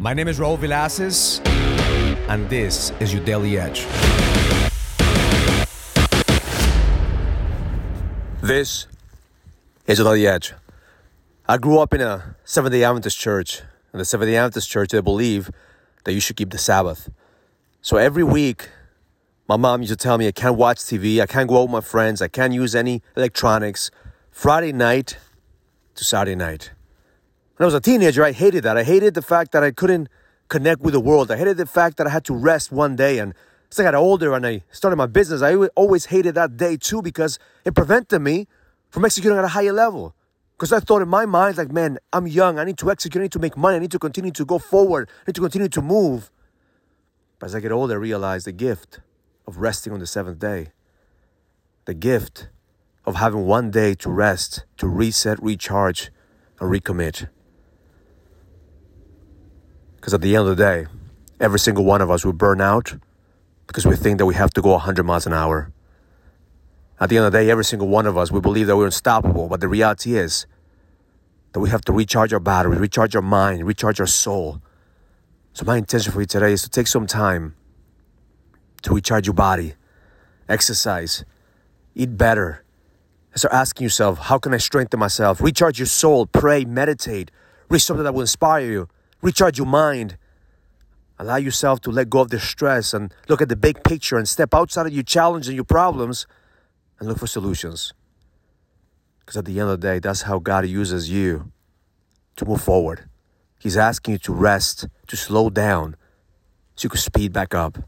My name is Raul Villacis, and this is your Daily Edge. This is your Daily Edge. I grew up in a Seventh day Adventist church. In the Seventh day Adventist church, they believe that you should keep the Sabbath. So every week, my mom used to tell me I can't watch TV, I can't go out with my friends, I can't use any electronics. Friday night to Saturday night. When I was a teenager, I hated that. I hated the fact that I couldn't connect with the world. I hated the fact that I had to rest one day. And as I got older and I started my business, I always hated that day too because it prevented me from executing at a higher level. Because I thought in my mind, like, man, I'm young. I need to execute. I need to make money. I need to continue to go forward. I need to continue to move. But as I get older, I realize the gift of resting on the seventh day, the gift of having one day to rest, to reset, recharge, and recommit. Because at the end of the day, every single one of us will burn out because we think that we have to go 100 miles an hour. At the end of the day, every single one of us, we believe that we're unstoppable, but the reality is that we have to recharge our battery, recharge our mind, recharge our soul. So, my intention for you today is to take some time to recharge your body, exercise, eat better, and start asking yourself, how can I strengthen myself? Recharge your soul, pray, meditate, read something that will inspire you recharge your mind. Allow yourself to let go of the stress and look at the big picture and step outside of your challenge and your problems and look for solutions. Because at the end of the day, that's how God uses you to move forward. He's asking you to rest, to slow down, so you can speed back up.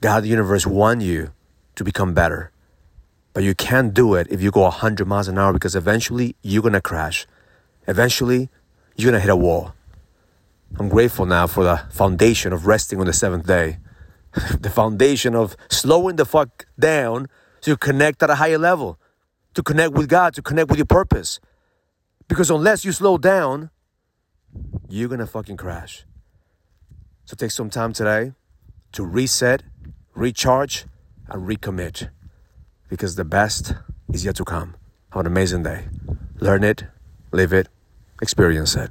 God, the universe, wants you to become better. But you can't do it if you go 100 miles an hour because eventually you're going to crash. Eventually, you're going to hit a wall. I'm grateful now for the foundation of resting on the seventh day. the foundation of slowing the fuck down to connect at a higher level, to connect with God, to connect with your purpose. Because unless you slow down, you're gonna fucking crash. So take some time today to reset, recharge, and recommit. Because the best is yet to come. Have an amazing day. Learn it, live it, experience it.